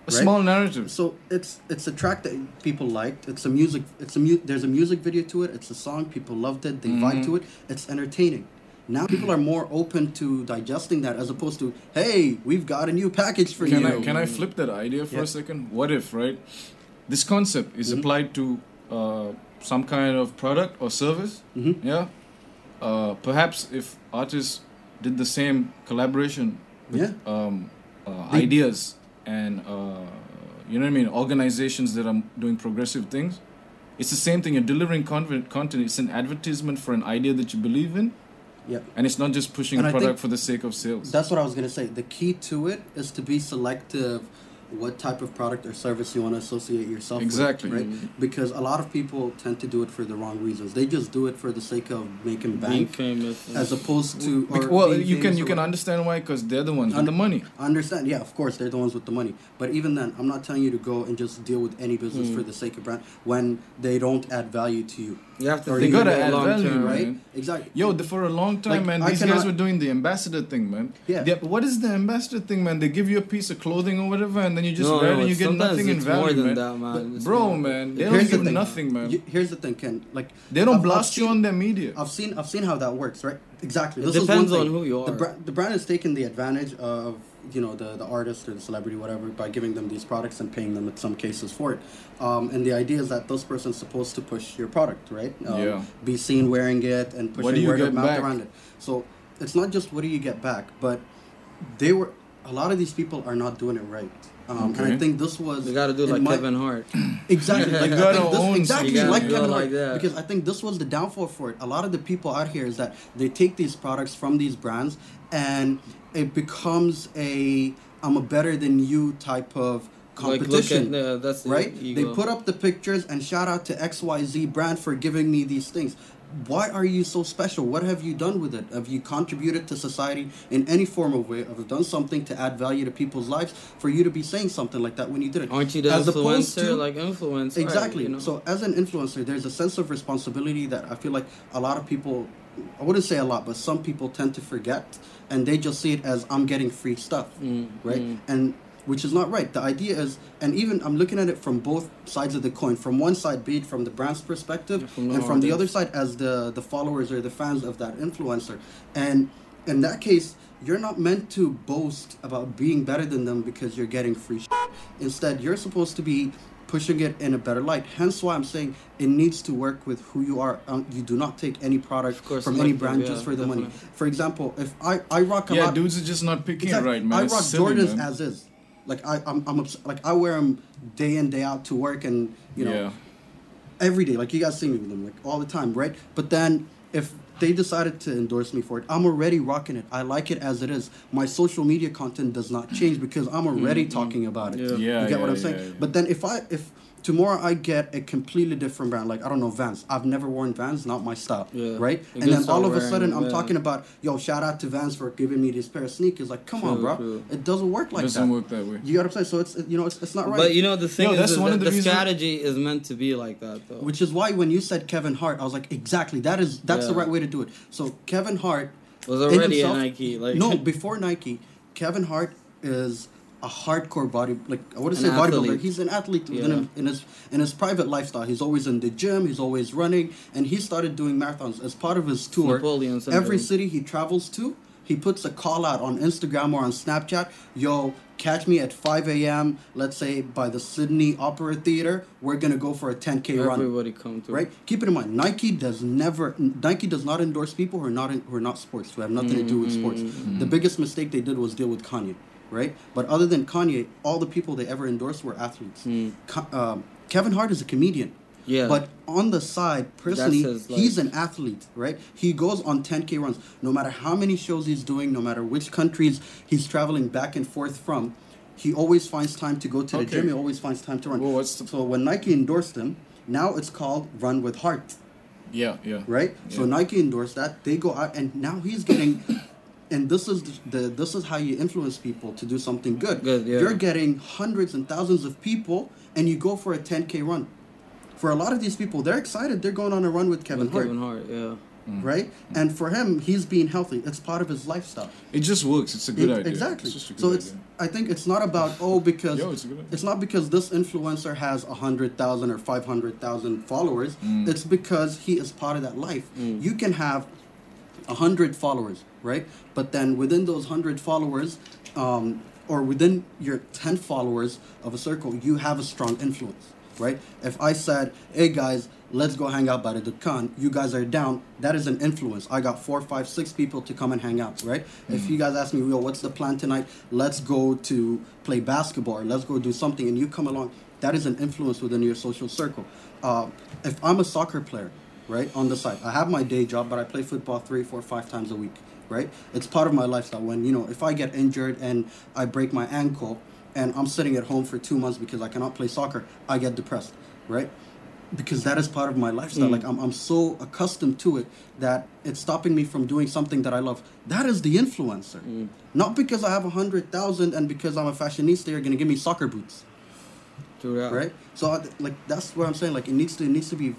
A
right?
small narrative.
So it's it's a track that people liked. It's a music. It's a mu- There's a music video to it. It's a song. People loved it. They vibe
Mhm.
to it. It's entertaining. now people are more open to digesting that as opposed to, hey, we've got a new package for
Can
you.
I can I flip that idea for
Yeah.
a second? What if right, this concept is
Mhm.
applied to uh, some kind of product or service?
Mhm.
Yeah. Uh, perhaps if artists did the same collaboration with
Yeah.
um, uh,
They-
ideas and uh, you know what I mean, organizations that are doing progressive things. It's the same thing. You're delivering content. Content. It's an advertisement for an idea that you believe in,
Yeah.
and it's not just pushing
And
a product for the sake of sales.
That's what I was gonna say. The key to it is to be selective what type of product or service you want to associate yourself
Exactly.
with. Right? Because a lot of people tend to do it for the wrong reasons. They just do it for the sake of making
Being
bank
famous.
as opposed to
Bec-
or
well, you can you can understand why because they're the ones with the money.
I understand. Yeah, of course, they're the ones with the money. But even then, I'm not telling you to go and just deal with any business
Mm.
for the sake of brand when they don't add value to you.
you have to
Or
think
gotta
it
add
long
value,
term.
Right?
man.
Exactly.
Yo, the, for a long time,
Like,
man,
I
these
cannot-
guys were doing the ambassador thing, man.
Yeah.
The- what is the ambassador thing, man? They give you a piece of clothing or whatever, and then you just
No,
wear it
no,
and you get
sometimes
nothing in
it's
value,
more than
man.
that, man. It's
bro,
more-
man, they
Here's
don't
the
give
thing.
nothing, man.
You- here's the thing, Ken. Like
they don't
I've- I've
blast you
seen-
on their media.
I've seen I've seen how that works, right? Exactly.
It
This is
depends on who you
The,
are.
bra- the brand has taken the advantage of you know the, the artist or the celebrity, whatever, by giving them these products and paying them in some cases for it. Um, and the idea is that this person's supposed to push your product, right? Um,
Yeah.
Be seen wearing it and pushing
What do you
word
get
of mouth
back?
around it. So it's not just what do you get back, but they were a lot of these people are not doing it right. Um, And I think this was
You gotta do like
my-
Kevin Hart.
Exactly. Like,
You gotta
this,
own
exactly
You gotta
Kevin
go
Hart.
like that.
Because I think this was the downfall for it. A lot of the people out here is that they take these products from these brands and it becomes a I'm a better than you type of
Like look
competition.
at the, that's the
right? They put up the pictures and shout out to XYZ brand for giving me these things. Why are you so special? What have you done with it? Have you contributed to society in any form of way? Have you done something to add value to people's lives for you to be saying something like that when you did it?
Aren't you the
As
influencer?
to-
like influence. right,
Exactly.
you know?
So as an influencer, there's a sense of responsibility that I feel like a lot of people, I wouldn't say a lot, but some people tend to forget, and they just see it as I'm getting free stuff,
Mm,
right?
mm.
And which is not right. The idea is, and even I'm looking at it from both sides of the coin. From one side, be it from the brand's perspective,
Yeah, from
and from the other side as the the followers or the fans of that influencer. And in that case, you're not meant to boast about being better than them because you're getting free. Shit. Instead, you're supposed to be pushing it in a better light. Hence, why I'm saying it needs to work with who you are. Um, you do not take any product
course,
from any brand
yeah,
just for the money. For example, if I I rock a
yeah,
lot,
dudes are just not picking
Exactly.
it right, man.
I rock Jordans
man.
as is. Like I, I'm, I'm obs- like I wear them day in day out to work, and you know
yeah.
every day. Like you guys see me with them like all the time, right? But then if they decided to endorse me for it, I'm already rocking it. I like it as it is. My social media content does not change because I'm already mm-hmm. talking about it.
Yeah.
Yeah,
you get what I'm saying?
yeah, yeah.
But then if I if tomorrow I get a completely different brand, like I don't know Vans. I've never worn Vans, not my style,
Yeah.
right?
You
and then all of a sudden I'm
Vans.
talking about yo, shout out to Vans for giving me this pair of sneakers. Like, come on, bro,
true.
it doesn't work like that.
doesn't
that.
work that way.
You got what I'm saying? So it's you know it's, it's not right.
But you know the thing
Yo,
is,
that's
is
one
that
of the
the
reasons-
strategy is meant to be like that though.
Which is why when you said Kevin Hart, I was like, exactly. That is that's the right way to do it. So Kevin Hart
was already
himself-
a Nike. Like
no, before Nike, Kevin Hart is a hardcore body like I wouldn't say bodybuilder. He's an athlete
Yeah.
him, in his in his private lifestyle. He's always in the gym. He's always running, and he started doing marathons as part of his tour.
Napoleon.
Every city he travels to, he puts a call out on Instagram or on Snapchat. Yo, catch me at 5 a.m. Let's say by the Sydney Opera Theater. We're gonna go for a 10k run
everybody come to
right? Keep it in mind, Nike does never Nike does not endorse people who are not in, who are not sports, who have nothing to do with sports.
Mm-hmm.
The biggest mistake they did was deal with Kanye, right? But other than Kanye, all the people they ever endorsed were athletes. Ka- um, Kevin Hart is a comedian.
Yeah.
But on the side, personally,
his
he's an athlete, right? He goes on 10K runs. No matter how many shows he's doing, no matter which countries he's traveling back and forth from, he always finds time to go to the
Okay.
gym. He always finds time to run.
Well, the-
so when Nike endorsed him, now it's called Run with Heart
Yeah, yeah.
right? So Nike endorsed that. They go out, and now he's getting. And this is the this is how you influence people to do something good.
Good, yeah.
You're getting hundreds and thousands of people, and you go for a 10k run. For a lot of these people, they're excited. They're going on a run with Kevin
with
Hart,
Kevin Hart. Yeah.
right? And for him, he's being healthy. It's part of his lifestyle.
It just works. It's a good
It-
idea.
Exactly.
It's just a good
so it's. I think it's not about oh because
Yo, it's good
it's not because this influencer has a hundred thousand or five hundred thousand followers.
Mm.
It's because he is part of that life. You can have a 100 followers, right? But then within those 100 followers, um, or within your 10 followers of a circle, you have a strong influence, right? If I said, hey guys, let's go hang out by the Dukkan, you guys are down, that is an influence. I got four, five, six people to come and hang out, right? If you guys ask me, yo, what's the plan tonight? Let's go to play basketball or let's go do something, and you come along, that is an influence within your social circle. Uh, if I'm a soccer player, right, on the side, I have my day job, but I play football three, four, five times a week, right? It's part of my lifestyle. When, you know, if I get injured and I break my ankle and I'm sitting at home for two months because I cannot play soccer, I get depressed, right? Because that is part of my lifestyle. Mm. Like, I'm, I'm so accustomed to it that it's stopping me from doing something that I love. That is the influencer. Mm. Not because I have a hundred thousand and because I'm a fashionista, you're gonna give me soccer boots right? So I- like that's what I'm saying. Like it needs to it needs to be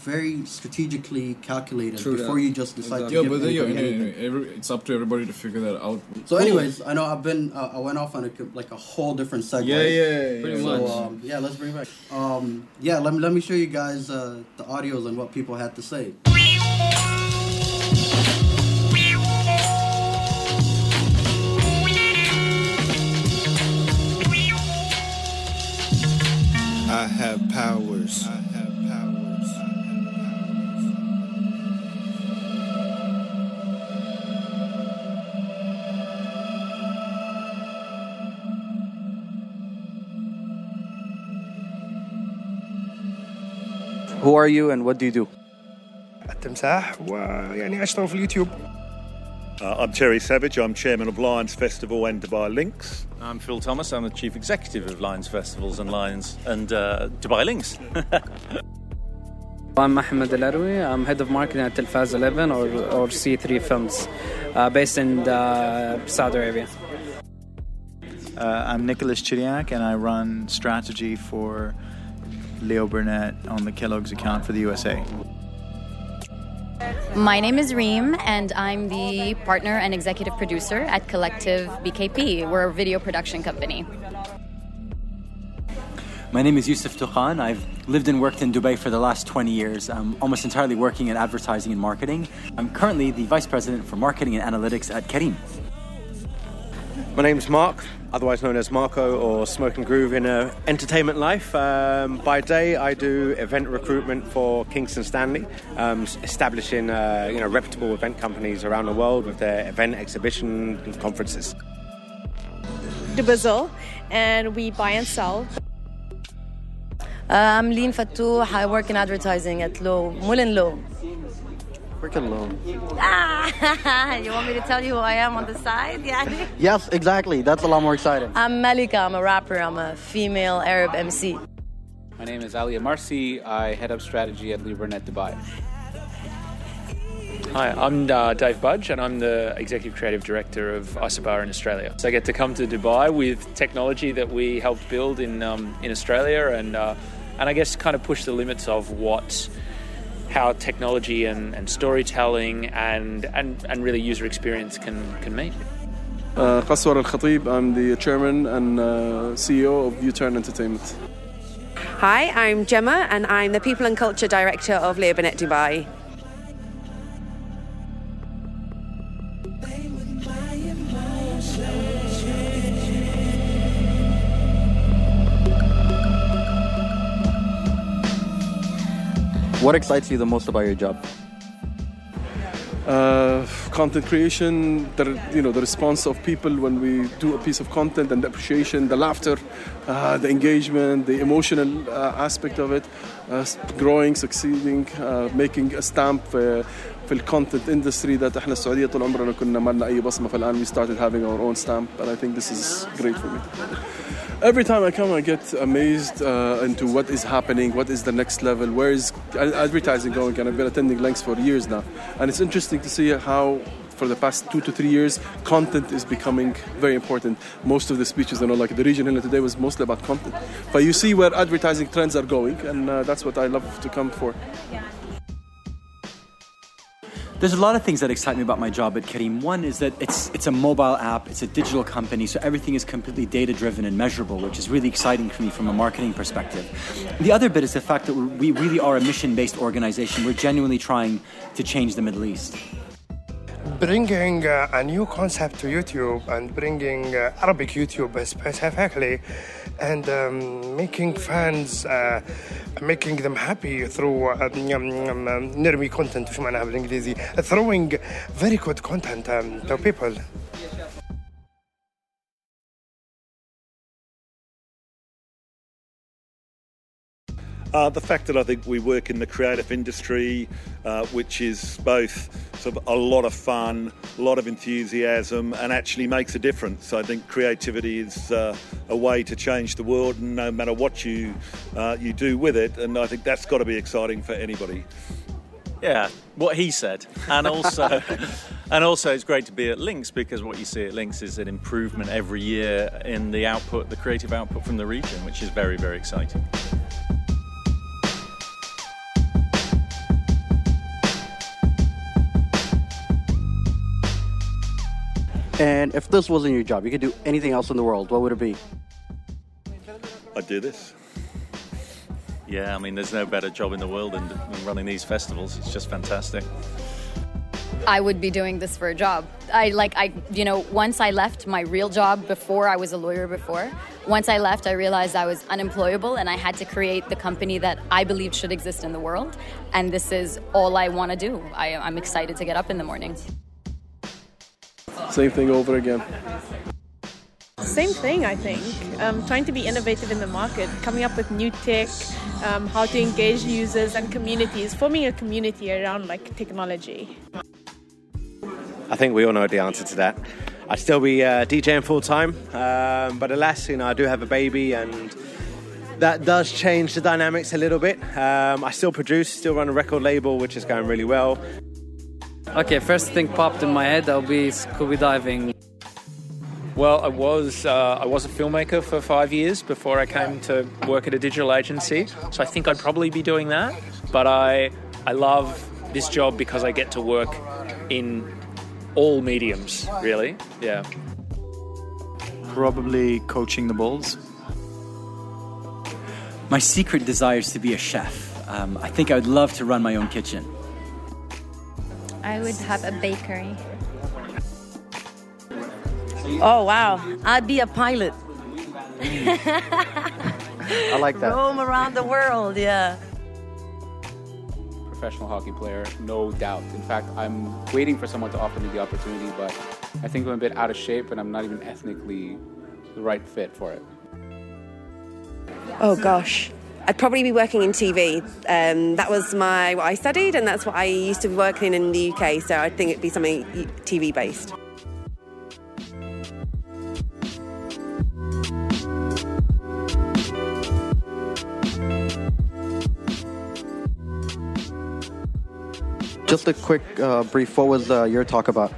very strategically calculated
True
before
that.
you just decide
Exactly.
Yeah,
to give
but then, yeah,
anybody
anyway,
anything.
anyway, every, it's up to everybody to figure that out.
So, anyways, I know I've been uh, I went off on a like a whole different segue.
Yeah, yeah,
Pretty
yeah.
much.
So um, yeah, let's bring it back. Um, yeah, let me let me show you guys uh, the audios and what people had to say.
I have powers. I
who are you and what do you do?
Uh, I'm Terry Savage, I'm chairman of Lions Festival and Dubai Lynx.
I'm Phil Thomas, I'm the chief executive of Lions Festivals and Lions and uh, Dubai Lynx.
I'm Mohamed El I'm head of marketing at Telfaz 11 or, or C3 Films, uh, based in uh, Saudi Arabia.
Uh, I'm Nicolas Chidiac and I run strategy for Leo Burnett on the Kellogg's account for the USA.
My name is Reem, and I'm the partner and executive producer at Collective BKP. We're a video production company.
My name is Yousef Touqan. I've lived and worked in Dubai for the last 20 years. I'm almost entirely working in advertising and marketing. I'm currently the Vice President for Marketing and Analytics at Careem.
My name's Mark, otherwise known as Marco or SmokinGroove in uh, entertainment life. Um, by day, I do event recruitment for Kingston Stanley, um, establishing uh, you know reputable event companies around the world with their event exhibition and conferences.
Dubizzle, and we buy and sell.
Uh, I'm Lynn Fattouh. I work in advertising at Lowe, Mullen Low.
Freaking low.
Ah, you want me to tell you who I am on the side? Yeah.
Yes, exactly. That's a lot more exciting.
I'm Malika. I'm a rapper. I'm a female Arab MC.
My name is Ali Amarsy. I head up strategy at Leo Burnett Dubai.
Hi, I'm uh, Dave Budge, and I'm the Executive Creative Director of Isobar in Australia. So I get to come to Dubai with technology that we helped build in um, in Australia, and uh, and I guess kind of push the limits of what how technology and, and storytelling and, and and really user experience can can mean.
Uh, Kaswara Al Khateeb, I'm the chairman and uh, CEO of U-Turn Entertainment.
Hi, I'm Gemma, and I'm the People and Culture Director of Leo Burnett Dubai.
What excites you the most about your job?
Uh, content creation, the, you know, the response of people when we do a piece of content and the appreciation, the laughter, uh, the engagement, the emotional uh, aspect of it, uh, growing, succeeding, uh, making a stamp uh, في الكونتنت اندستري ذات احنا السعوديه طول عمرنا كنا ما لنا اي بصمه فالان we started having our own stamp and I think this is great for me. Every time I come, I get amazed uh, into what is happening, what is the next level, where is advertising going? And I've been attending Lynx for years now, and it's interesting to see how for the past two to three years, content is becoming very important. Most of the speeches, you know, like the region here today was mostly about content. But you see where advertising trends are going, and uh, that's what I love to come for.
There's a lot of things that excite me about my job at Careem. One is that it's it's a mobile app, it's a digital company, so everything is completely data driven and measurable, which is really exciting for me from a marketing perspective. The other bit is the fact that we really are a mission based organization. We're genuinely trying to change the Middle East
bringing uh, a new concept to YouTube and bringing uh, Arabic YouTube specifically and um, making fans uh, making them happy through uh, um, um, نرمي content شو معناها بالانجليزي throwing very good content um, to people
Uh, the fact that I think we work in the creative industry, uh, which is both sort of a lot of fun, a lot of enthusiasm, and actually makes a difference. I think creativity is uh, a way to change the world, and no matter what you uh, you do with it, and I think that's got to be exciting for anybody.
Yeah, what he said, and also, and also, it's great to be at Lynx because what you see at Lynx is an improvement every year in the output, the creative output from the region, which is very, very exciting.
And if this wasn't your job, you could do anything else in the world, what would it be?
I'd do this.
Yeah, I mean, there's no better job in the world than, than running these festivals. It's just fantastic.
I would be doing this for a job. I like I you know once I left my real job before I was a lawyer before. Once I left, I realized I was unemployable and I had to create the company that I believed should exist in the world. And this is all I want to do. I, I'm excited to get up in the morning.
Same thing over again.
Same thing, I think. Um, trying to be innovative in the market, coming up with new tech, um, how to engage users and communities, forming a community around like technology.
I think we all know the answer to that. I'd still be uh, DJing full time, um, but alas, you know, I do have a baby, and that does change the dynamics a little bit. Um, I still produce, still run a record label, which is going really well.
Okay, first thing popped in my head, I'll be scuba diving.
Well, I was uh, I was a filmmaker for five years before I came to work at a digital agency, so I think I'd probably be doing that. But I I love this job because I get to work in all mediums, really. Yeah.
Probably coaching the Bulls.
My secret desire is to be a chef. Um, I think I would love to run my own kitchen.
I would have a bakery.
Oh wow, I'd be a pilot.
I like that.
Roam around the world, yeah.
Professional hockey player, no doubt. In fact, I'm waiting for someone to offer me the opportunity, but I think I'm a bit out of shape and I'm not even ethnically the right fit for it.
Oh gosh. I'd probably be working in TV. Um, that was my what I studied, and that's what I used to be working in the UK. So I think it'd be something TV based.
Just a quick uh, brief. What was uh, your talk about?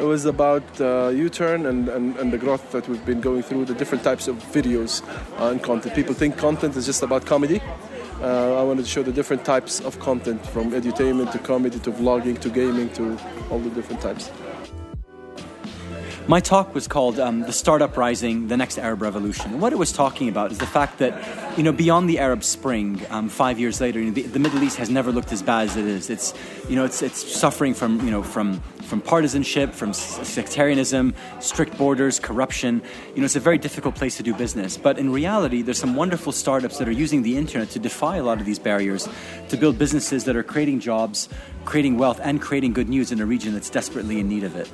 It was about uh, U-turn and, and, and the growth that we've been going through, the different types of videos uh, and content. People think content is just about comedy. Uh, I wanted to show the different types of content, from edutainment to comedy to vlogging to gaming to all the different types.
My talk was called um, "The Startup Rising: The Next Arab Revolution." And what it was talking about is the fact that, you know, beyond the Arab Spring, um, five years later, you know, the, the, Middle East has never looked as bad as it is. It's, you know, it's it's suffering from, you know, from from partisanship, from sectarianism, strict borders, corruption. You know, it's a very difficult place to do business. But in reality, there's some wonderful startups that are using the internet to defy a lot of these barriers, to build businesses that are creating jobs, creating wealth, and creating good news in a region that's desperately in need of it.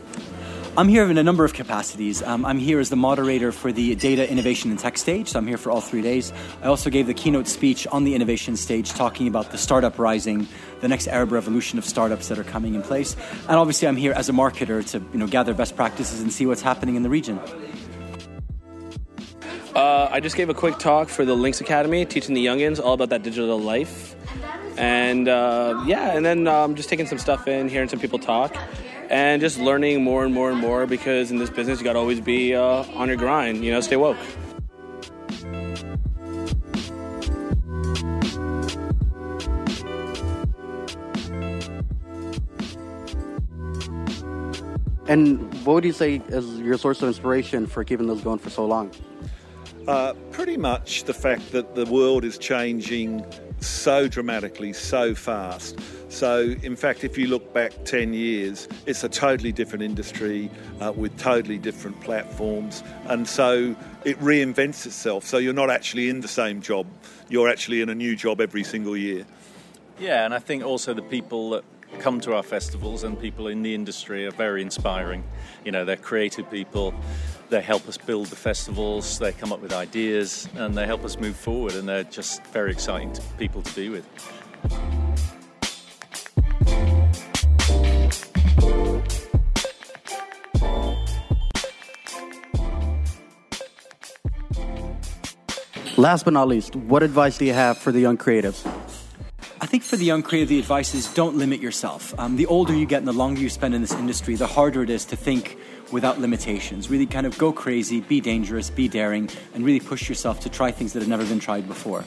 I'm here in a number of capacities. Um, I'm here as the moderator for the Data Innovation and Tech stage, so I'm here for all three days. I also gave the keynote speech on the innovation stage talking about the startup rising, the next Arab revolution of startups that are coming in place. And obviously, I'm here as a marketer to you know, gather best practices and see what's happening in the region.
Uh, I just gave a quick talk for the Lynx Academy, teaching the youngins all about that digital life. And uh, yeah, and then um, just taking some stuff in, hearing some people talk and just learning more and more and more because in this business you got to always be uh, on your grind you know stay woke
And what would you say is your source of inspiration for keeping those going for so long?
Uh, pretty much the fact that the world is changing so dramatically, so fast. So, in fact, if you look back 10 years, it's a totally different industry uh, with totally different platforms. And so it reinvents itself. So you're not actually in the same job, you're actually in a new job every single year.
Yeah, and I think also the people that come to our festivals and people in the industry are very inspiring. You know, they're creative people. They help us build the festivals. They come up with ideas and they help us move forward. And they're just very exciting to, people to be with.
Last but not least, what advice do you have for the young creatives?
I think for the young creative, the advice is don't limit yourself. Um, the older you get and the longer you spend in this industry, the harder it is to think without limitations. Really kind of go crazy, be dangerous, be daring, and really push yourself to try things that have never been tried before.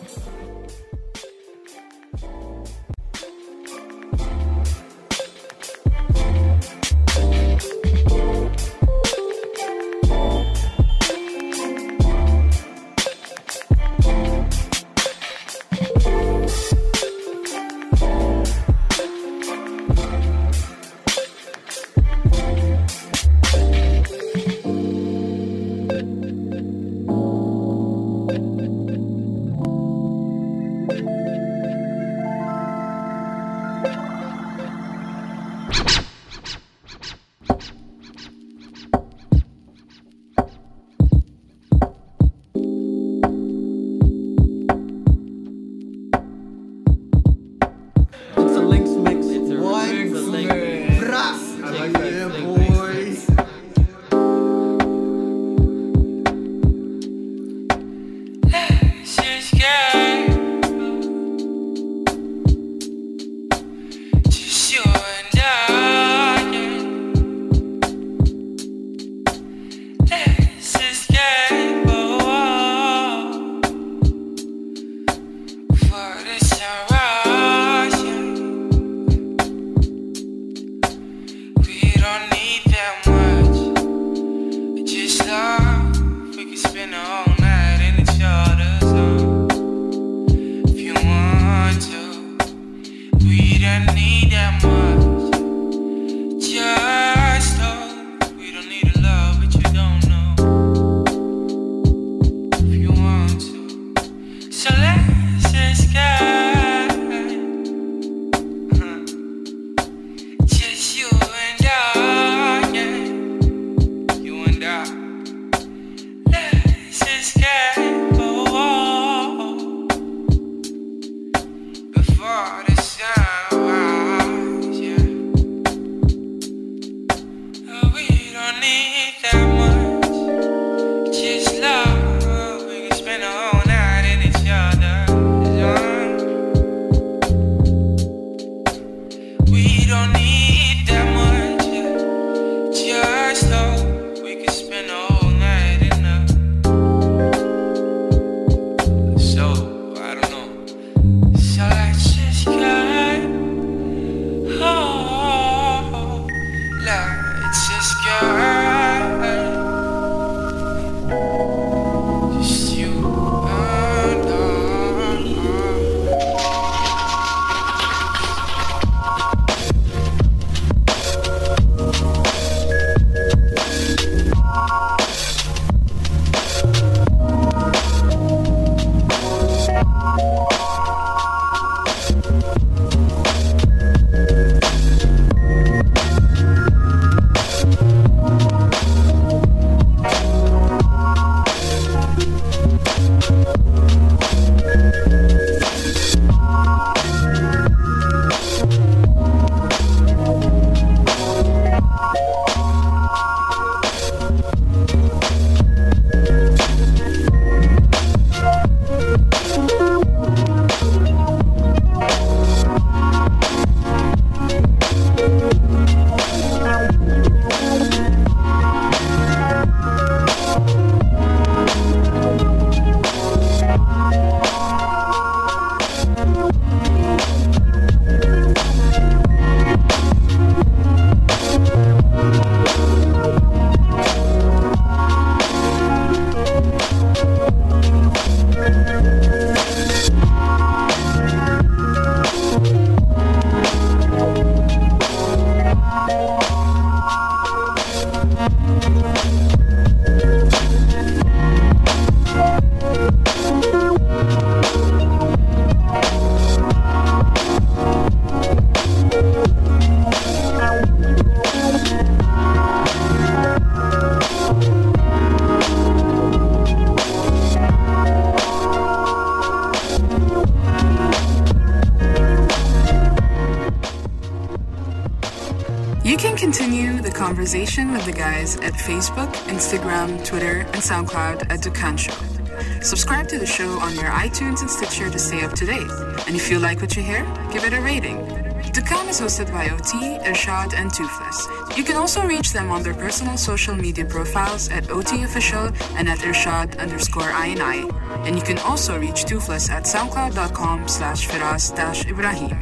Conversation with the guys at Facebook, Instagram, Twitter, and SoundCloud at Dukkan Show. Subscribe to the show on your iTunes and Stitcher to stay up to date. And if you like what you hear, give it a rating. Dukkan is hosted by OT, Irshad, and Toothless. You can also reach them on their personal social media profiles at OT Official and at Irshad underscore INI. And you can also reach Toothless at soundcloud.com slash firas Ibrahim.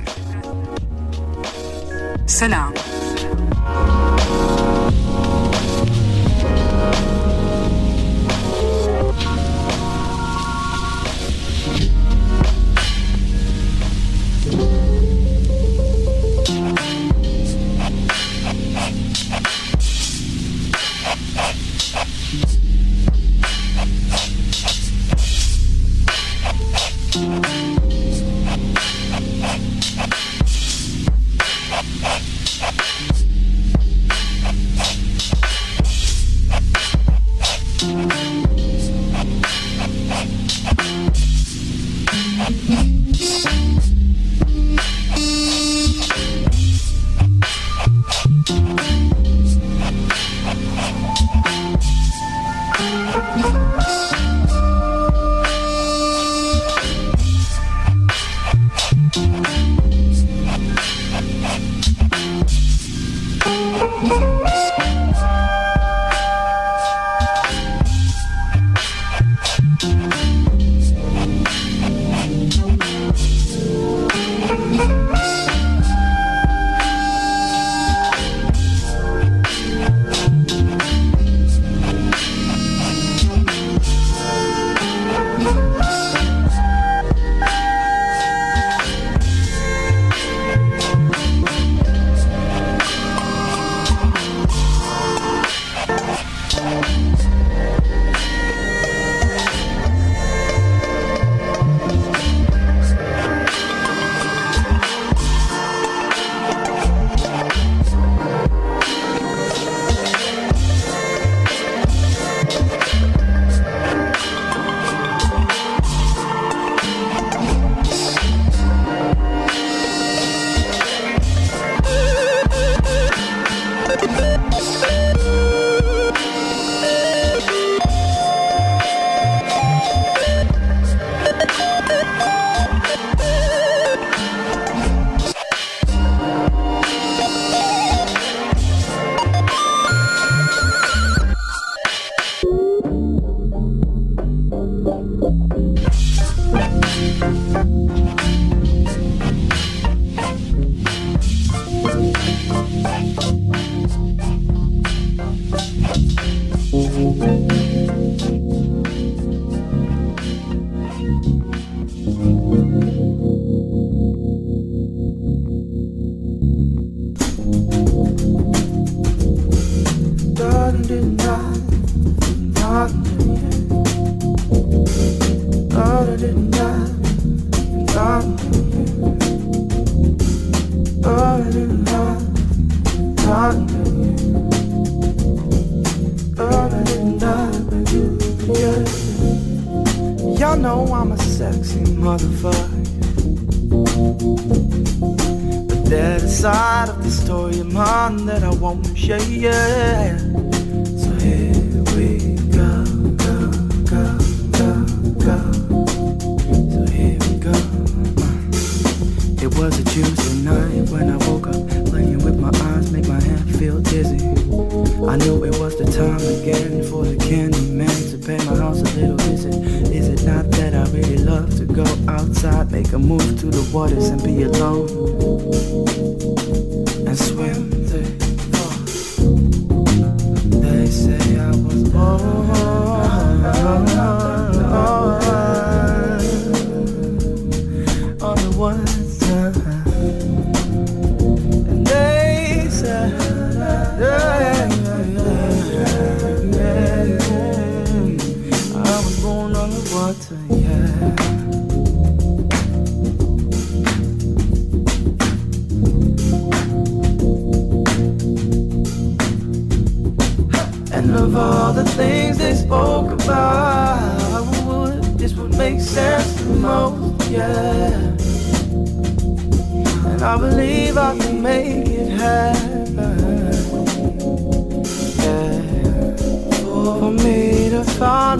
Salam.
Beach.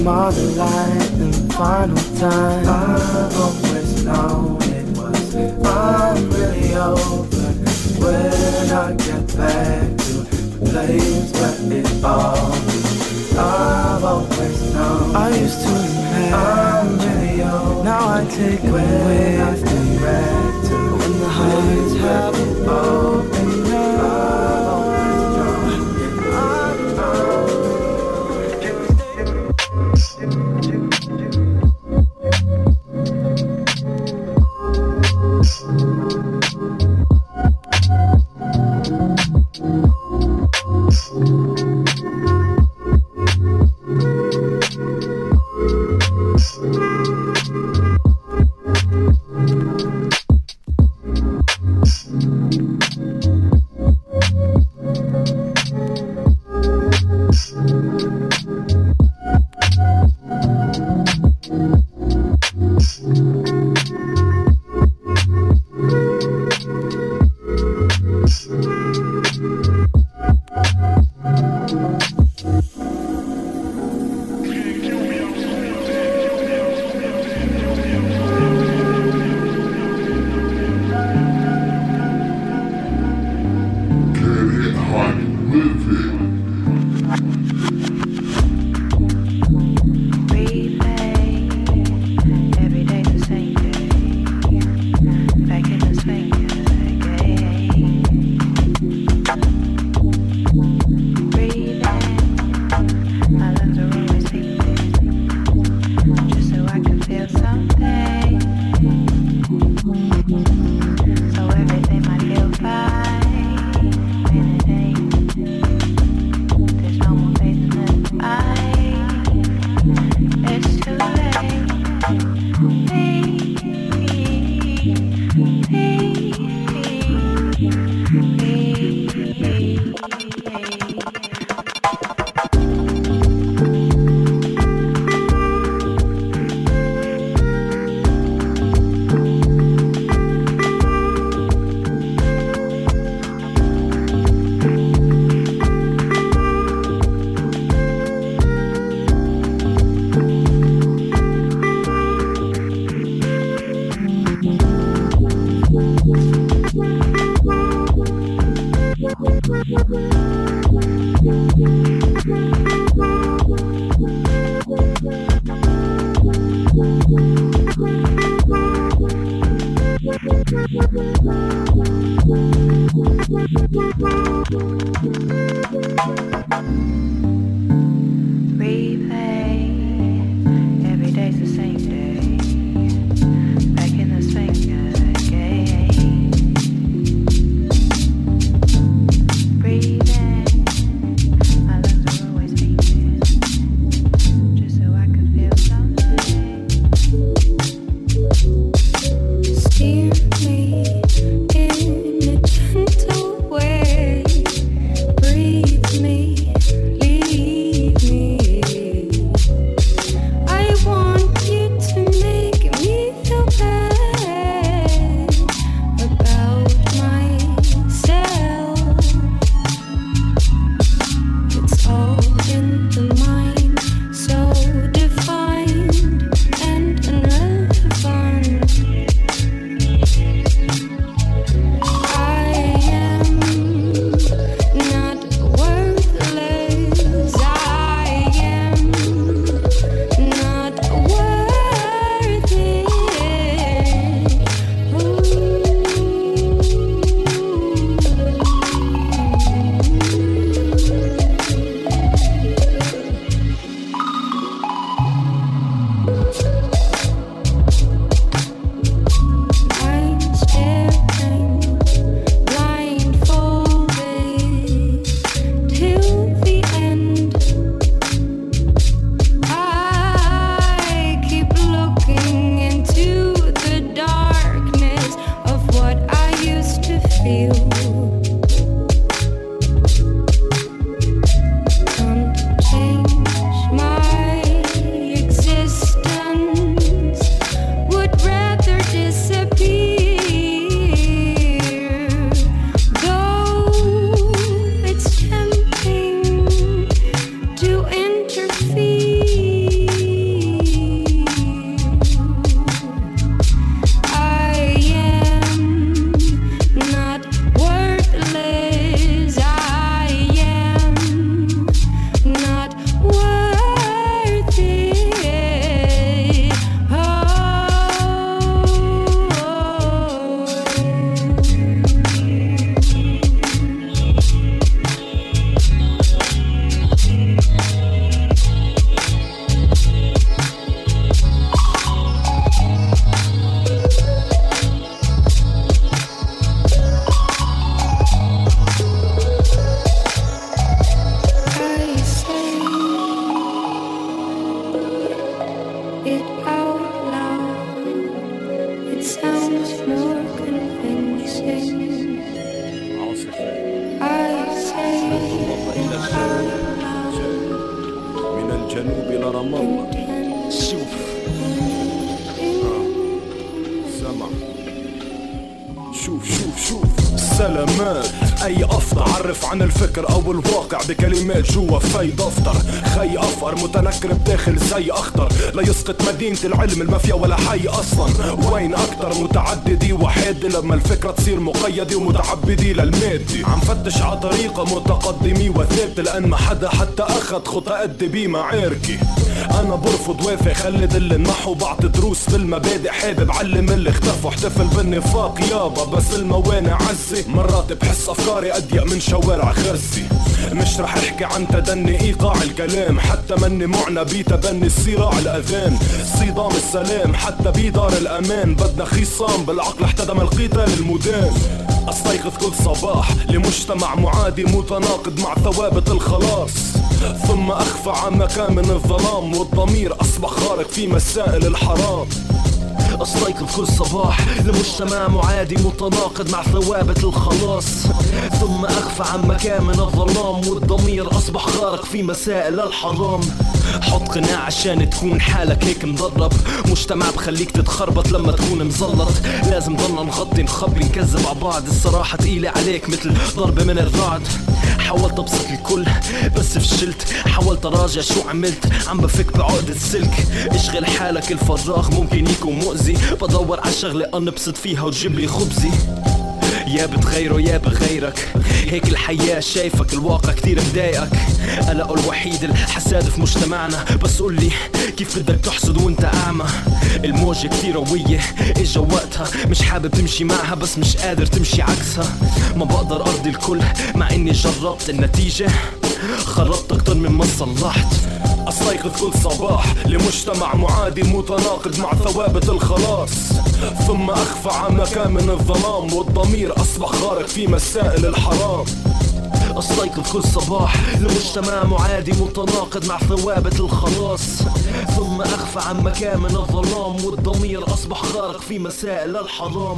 I
mother light the final time. I've always known it was unreally over when I get back to the place where it all. I've always known I used to inhale. I'm really old. Now I take when it with me back to when the hearts have opened
مدينة العلم المافيا ولا حي أصلا. وين أكتر متعددي؟ وحيد لما الفكرة تصير مقيدة ومتعبدي للمادي. عم فتش على طريقة متقدمي وثابتة لأن ما حدا حتى اخد خطى قد بي معاركي. أنا برفض وافق خلد اللي نحو بعطي دروس بالمبادئ حابب علم اللي اختفوا احتفل بالنفاق. يابا بس الموانع عزي. مرات بحس افكاري اضيق من شوارع خرسي مش رح احكي عن تدني ايقاع الكلام. حتى مني معنى بتبني الصراع الاذان. صدام السلام حتى بدار الامان. بدنا خصام بالعقل احتدم القتال المدان أستيقظ كل صباح لمجتمع معادي متناقض مع ثوابت الخلاص. ثم أخفى عن مكان من الظلام والضمير أصبح خارق في مسائل الحرام.
استيقظ كل صباح. لمجتمع معادي متناقض مع ثوابت الخلاص. ثم أخفى عن مكان من الظلام والضمير أصبح غارق في مسائل الحرام. حط قناع عشان تكون حالك هيك مدرب مجتمع بخليك تتخربط لما تكون مزلط. لازم ضلنا نغطي نخبي نكذب على بعض. الصراحة تقيلة عليك مثل ضربة من الرعد. حاولت أبسط الكل بس فشلت. حاولت أراجع شو عملت. عم بفك بعقدة سلك اشغل حالك الفراغ ممكن يكون مؤذي. بدور على شغلة أنبسط فيها وتجيب لي خبزي. يا بتغيره يا بغيرك. هيك الحياة شايفك الواقع كتير مضايقك قلقه الوحيد الحساد في مجتمعنا. بس قولي كيف بدك تحصد وانت أعمى؟ الموجة كتير قوية إجا وقتها. مش حابب تمشي معها بس مش قادر تمشي عكسها. ما بقدر أرضي الكل مع إني جربت النتيجة. خربت أكتر من ما صلحت.
استيقظ كل صباح لمجتمع معادي متناقض مع ثوابت الخلاص. ثم أخفى عن مكان من الظلام والضمير أصبح خارق في مسائل الحرام.
استيقظ كل صباح لمجتمع معادي متناقض مع ثوابت الخلاص. ثم أخفى عن من الظلام والضمير أصبح غارق في مسائل الحرام.